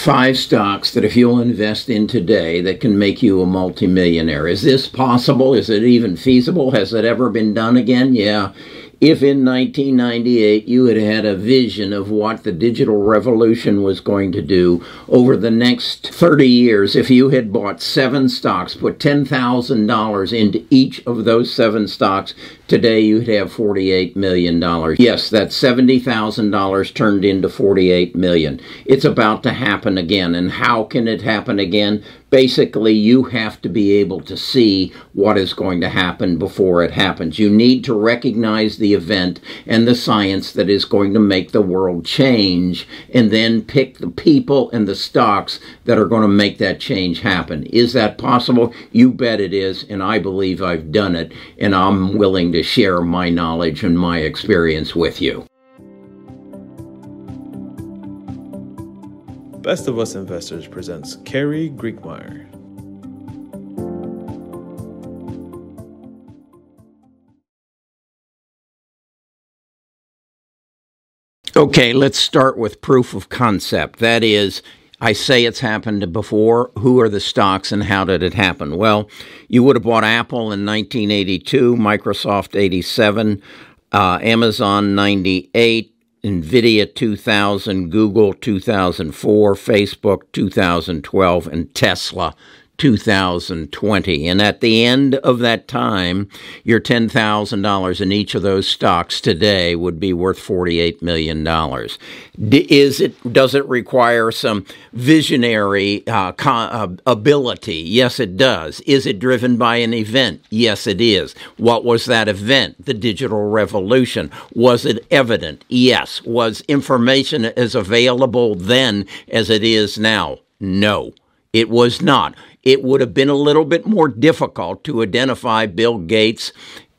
five stocks that if you'll invest in today that can make you a multimillionaire. Is this possible? Is it even feasible? Has it ever been done again? Yeah if in 1998 you had had a vision of what the digital revolution was going to do over the next 30 years, if you had bought seven stocks, put $10,000 into each of those seven stocks, today you'd have $48 million. Yes, that $70,000 turned into 48 million. It's about to happen again. And how can it happen again? Basically you have to be able to see what is going to happen before it happens. You need to recognize the event and the science that is going to make the world change and then pick the people and the stocks that are going to make that change happen. Is that possible? You bet it is, and I believe I've done it, and I'm willing to share my knowledge and my experience with you. Best of Us Investors presents Carrie Griegmeier. Okay, let's start with proof of concept. That is, I say it's happened before. Who are the stocks and how did it happen? Well, you would have bought Apple in 1982, Microsoft 87, uh, Amazon 98, NVIDIA 2000, Google 2004, Facebook 2012, and Tesla 2020. And at the end of that time, your $10,000 in each of those stocks today would be worth $48 million. Is it, does it require some visionary uh, uh, ability? Yes, it does. Is it driven by an event? Yes, it is. What was that event? The digital revolution. Was it evident? Yes. Was information as available then as it is now? No. It was not it would have been a little bit more difficult to identify Bill Gates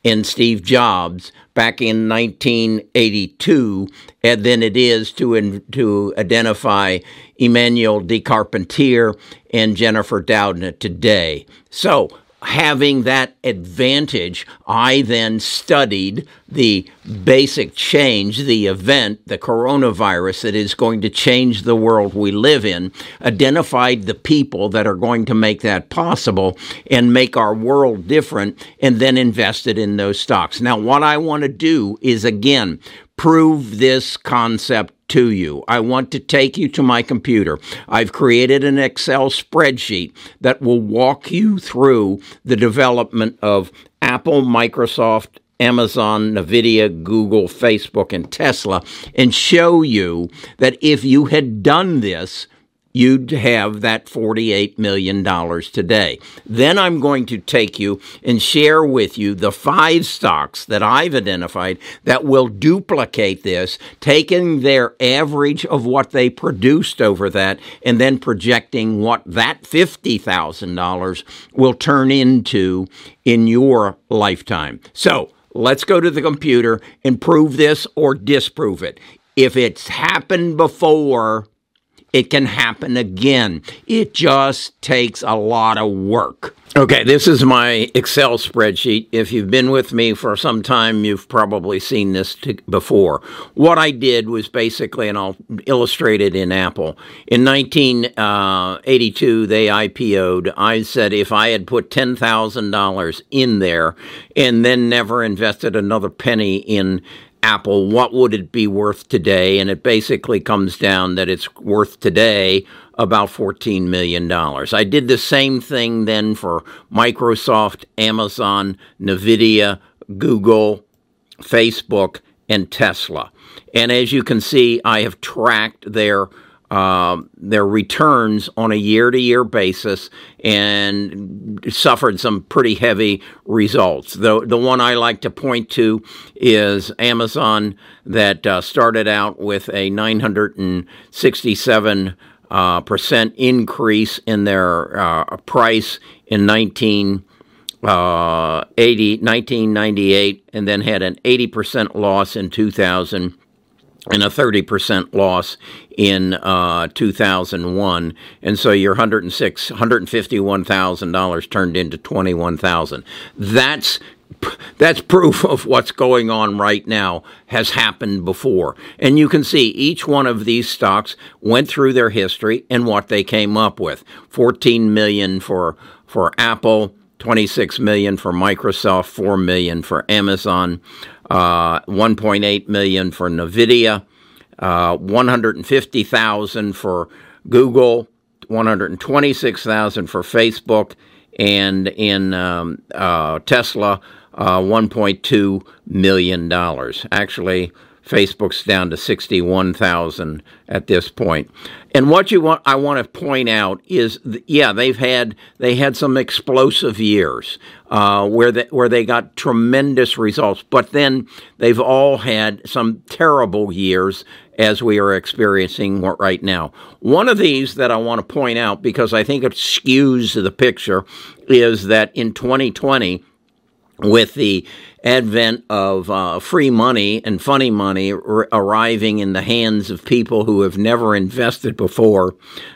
and Steve Jobs back in 1982 than it is to, to identify Emmanuelle Charpentier and Jennifer Doudna today. So having that advantage, I then studied the basic change, the event, the coronavirus that is going to change the world we live in, identified the people that are going to make that possible and make our world different, and then invested in those stocks. Now, what I want to do is again prove this concept to you. I want to take you to my computer. I've created an Excel spreadsheet that will walk you through the development of Apple, Microsoft, Amazon, Nvidia, Google, Facebook, and Tesla, and show you that if you had done this, you'd have that $48 million today. Then I'm going to take you and share with you the five stocks that I've identified that will duplicate this, taking their average of what they produced over that and then projecting what that $50,000 will turn into in your lifetime. So, Let's go to the computer and prove this or disprove it. If it's happened before, it can happen again. It just takes a lot of work. Okay, this is my Excel spreadsheet. If you've been with me for some time, you've probably seen this t- before. What I did was basically, and I'll illustrate it in Apple. In 1982, uh, they IPO'd. I said if I had put $10,000 in there and then never invested another penny in Apple, what would it be worth today? And it basically comes down that it's worth today about $14 million. I did the same thing then for Microsoft, Amazon, NVIDIA, Google, Facebook, and Tesla. And as you can see, I have tracked their uh, their returns on a year to year basis and suffered some pretty heavy results. The, the one I like to point to is Amazon, that uh, started out with a 967 uh, percent increase in their uh, price in 19. Uh, 80, 1998, and then had an 80% loss in 2000 and a 30% loss in uh, 2001 and so your 106 $151,000 turned into 21,000 that's that's proof of what's going on right now has happened before. And you can see each one of these stocks went through their history and what they came up with. 14 million for for Apple, 26 million for Microsoft, 4 million for Amazon, uh, 1.8 million for Nvidia, uh, 150,000 for Google, 126,000 for Facebook, and in um, uh, Tesla, uh, 1.2 million dollars. Actually, Facebook's down to 61,000 at this point. And what you want I want to point out is yeah, they've had they had some explosive years uh, where they, where they got tremendous results, but then they've all had some terrible years as we are experiencing right now. One of these that I want to point out because I think it skews the picture is that in 2020 with the advent of uh, free money and funny money r- arriving in the hands of people who have never invested before,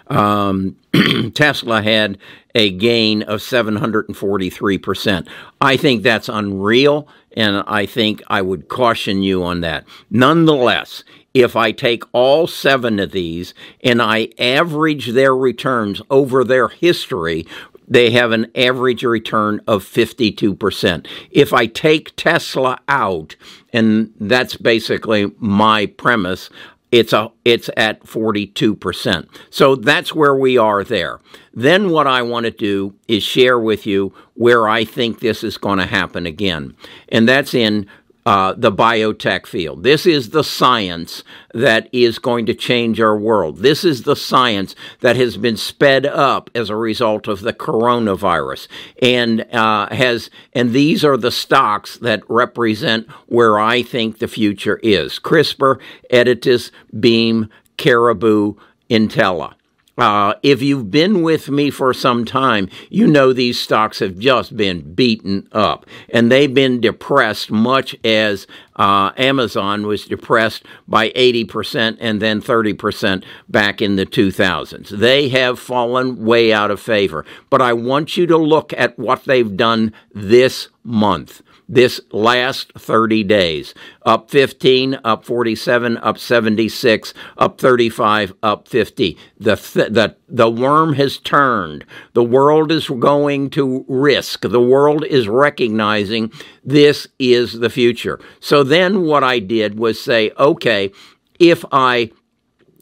um, Tesla had a gain of 743%. I think that's unreal, and I think I would caution you on that. Nonetheless, if I take all seven of these and I average their returns over their history they have an average return of 52%. If I take Tesla out, and that's basically my premise, it's a it's at 42%. So that's where we are there. Then what I want to do is share with you where I think this is going to happen again. And that's in uh, the biotech field. This is the science that is going to change our world. This is the science that has been sped up as a result of the coronavirus, and uh, has and these are the stocks that represent where I think the future is: CRISPR, Editas, Beam, Caribou, Intellia. Uh, if you've been with me for some time, you know these stocks have just been beaten up and they've been depressed, much as uh, Amazon was depressed by 80% and then 30% back in the 2000s. They have fallen way out of favor. But I want you to look at what they've done this month this last 30 days. Up 15, up 47, up 76, up 35, up 50. The, th- the, the worm has turned. The world is going to risk. The world is recognizing this is the future. So then what I did was say, okay, if I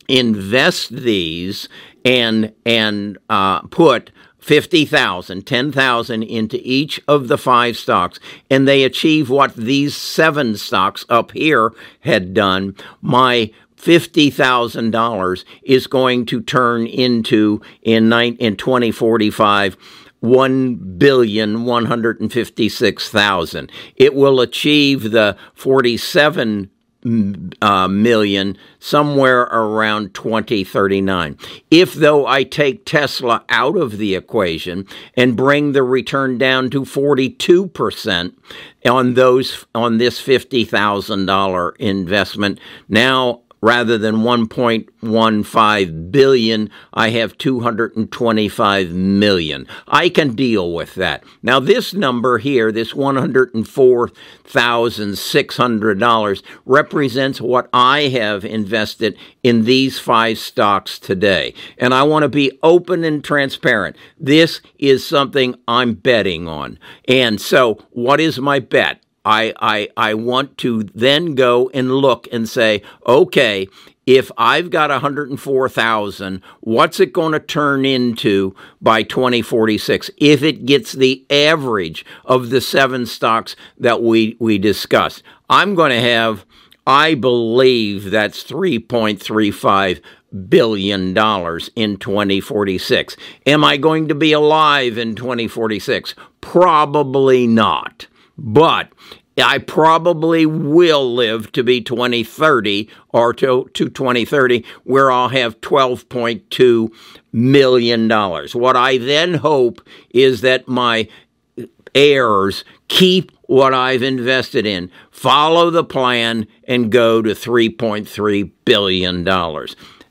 invest these and and uh, put 50,000, 10,000 into each of the five stocks, and they achieve what these seven stocks up here had done, my $50,000 is going to turn into in, in 2045 one billion one hundred and fifty six thousand. It will achieve the forty seven uh, million somewhere around 2039. If, though, I take Tesla out of the equation and bring the return down to 42% on those on this $50,000 investment, now rather than 1.15 billion, I have 225 million. I can deal with that. Now, this number here, this $104,600, represents what I have invested in these five stocks today. And I want to be open and transparent. This is something I'm betting on. And so, what is my bet? I, I, I want to then go and look and say, okay, if I've got 104,000, what's it going to turn into by 2046 if it gets the average of the seven stocks that we, we discussed? I'm going to have, I believe that's 3.35 billion dollars in 2046. Am I going to be alive in 2046? Probably not. But I probably will live to be 2030 or to, to 2030 where I'll have $12.2 million. What I then hope is that my heirs keep what I've invested in, follow the plan, and go to $3.3 billion.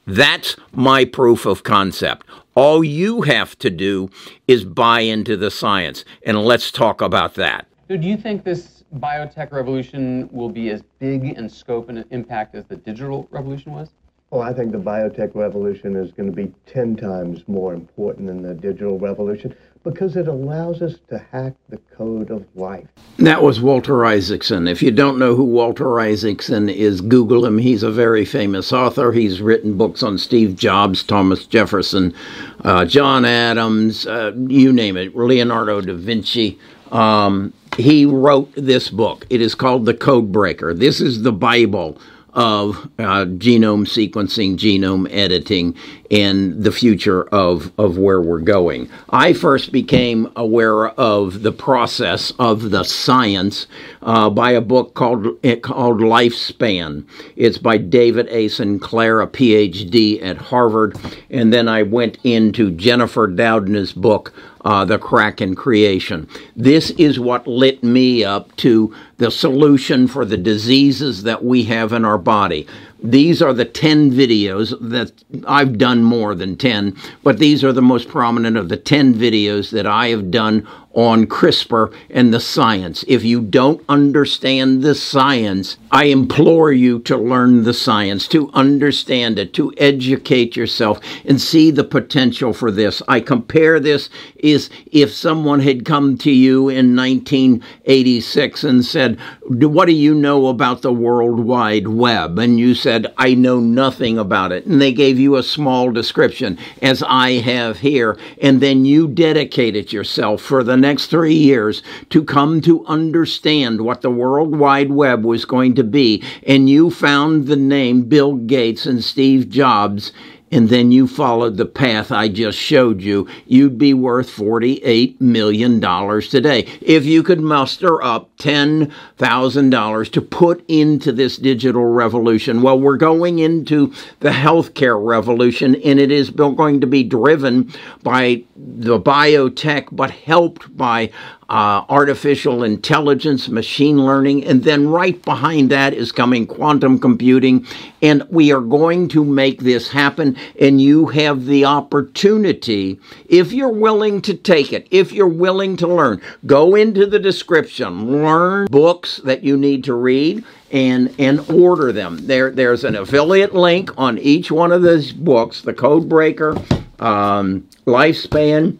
That's my proof of concept. All you have to do is buy into the science. And let's talk about that. So do you think this biotech revolution will be as big in scope and impact as the digital revolution was? Well, I think the biotech revolution is going to be 10 times more important than the digital revolution because it allows us to hack the code of life. That was Walter Isaacson. If you don't know who Walter Isaacson is, Google him. He's a very famous author. He's written books on Steve Jobs, Thomas Jefferson, uh, John Adams, uh, you name it, Leonardo da Vinci. Um, he wrote this book. It is called The Code Breaker. This is the Bible of uh, genome sequencing, genome editing, and the future of, of where we're going. I first became aware of the process of the science uh, by a book called called Lifespan. It's by David A. Sinclair, a PhD at Harvard, and then I went into Jennifer Doudna's book uh, the crack in creation. This is what lit me up to the solution for the diseases that we have in our body. These are the 10 videos that I've done more than 10, but these are the most prominent of the 10 videos that I have done on CRISPR and the science. If you don't understand the science, I implore you to learn the science, to understand it, to educate yourself and see the potential for this. I compare this is if someone had come to you in 1986 and said, "What do you know about the World Wide Web?" and you said, "I know nothing about it." And they gave you a small description as I have here, and then you dedicated yourself for the next three years to come to understand what the World Wide Web was going to be, and you found the name Bill Gates and Steve Jobs and then you followed the path I just showed you, you'd be worth $48 million today. If you could muster up $10,000 to put into this digital revolution, well, we're going into the healthcare revolution, and it is going to be driven by the biotech, but helped by uh, artificial intelligence, machine learning, and then right behind that is coming quantum computing. And we are going to make this happen, and you have the opportunity, if you're willing to take it, if you're willing to learn, go into the description, learn books that you need to read. And, and order them. There, there's an affiliate link on each one of those books, the Code Breaker, um, Lifespan,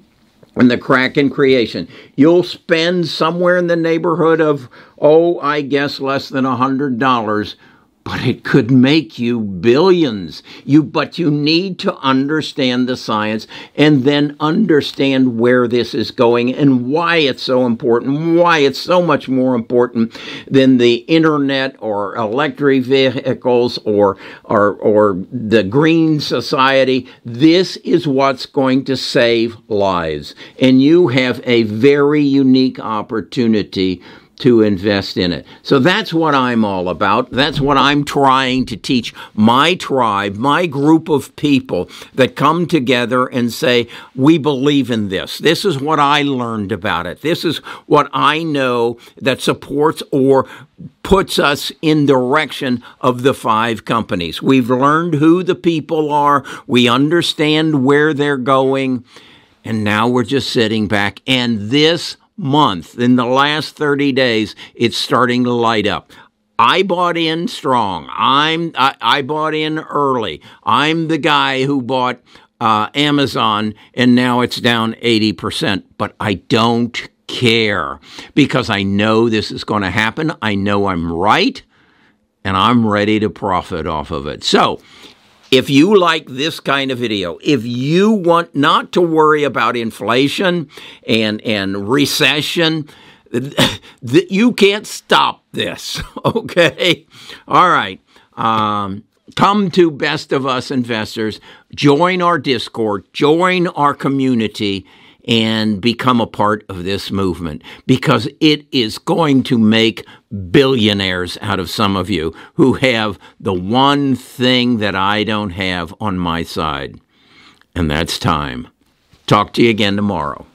and the crack in creation. You'll spend somewhere in the neighborhood of, oh, I guess less than a hundred dollars but it could make you billions. You, but you need to understand the science and then understand where this is going and why it's so important, why it's so much more important than the internet or electric vehicles or, or, or the green society. This is what's going to save lives. And you have a very unique opportunity to invest in it. So that's what I'm all about. That's what I'm trying to teach my tribe, my group of people that come together and say, we believe in this. This is what I learned about it. This is what I know that supports or puts us in direction of the five companies. We've learned who the people are. We understand where they're going. And now we're just sitting back. And this month, in the last 30 days, it's starting to light up. I bought in strong. I'm I, I bought in early. I'm the guy who bought uh, Amazon, and now it's down 80%. But I don't care because I know this is going to happen. I know I'm right, and I'm ready to profit off of it. So, if you like this kind of video, if you want not to worry about inflation and, and recession, that you can't stop this, okay? All right. Um, come to Best of Us Investors, join our Discord, join our community, and become a part of this movement because it is going to make billionaires out of some of you who have the one thing that I don't have on my side, and that's time. Talk to you again tomorrow.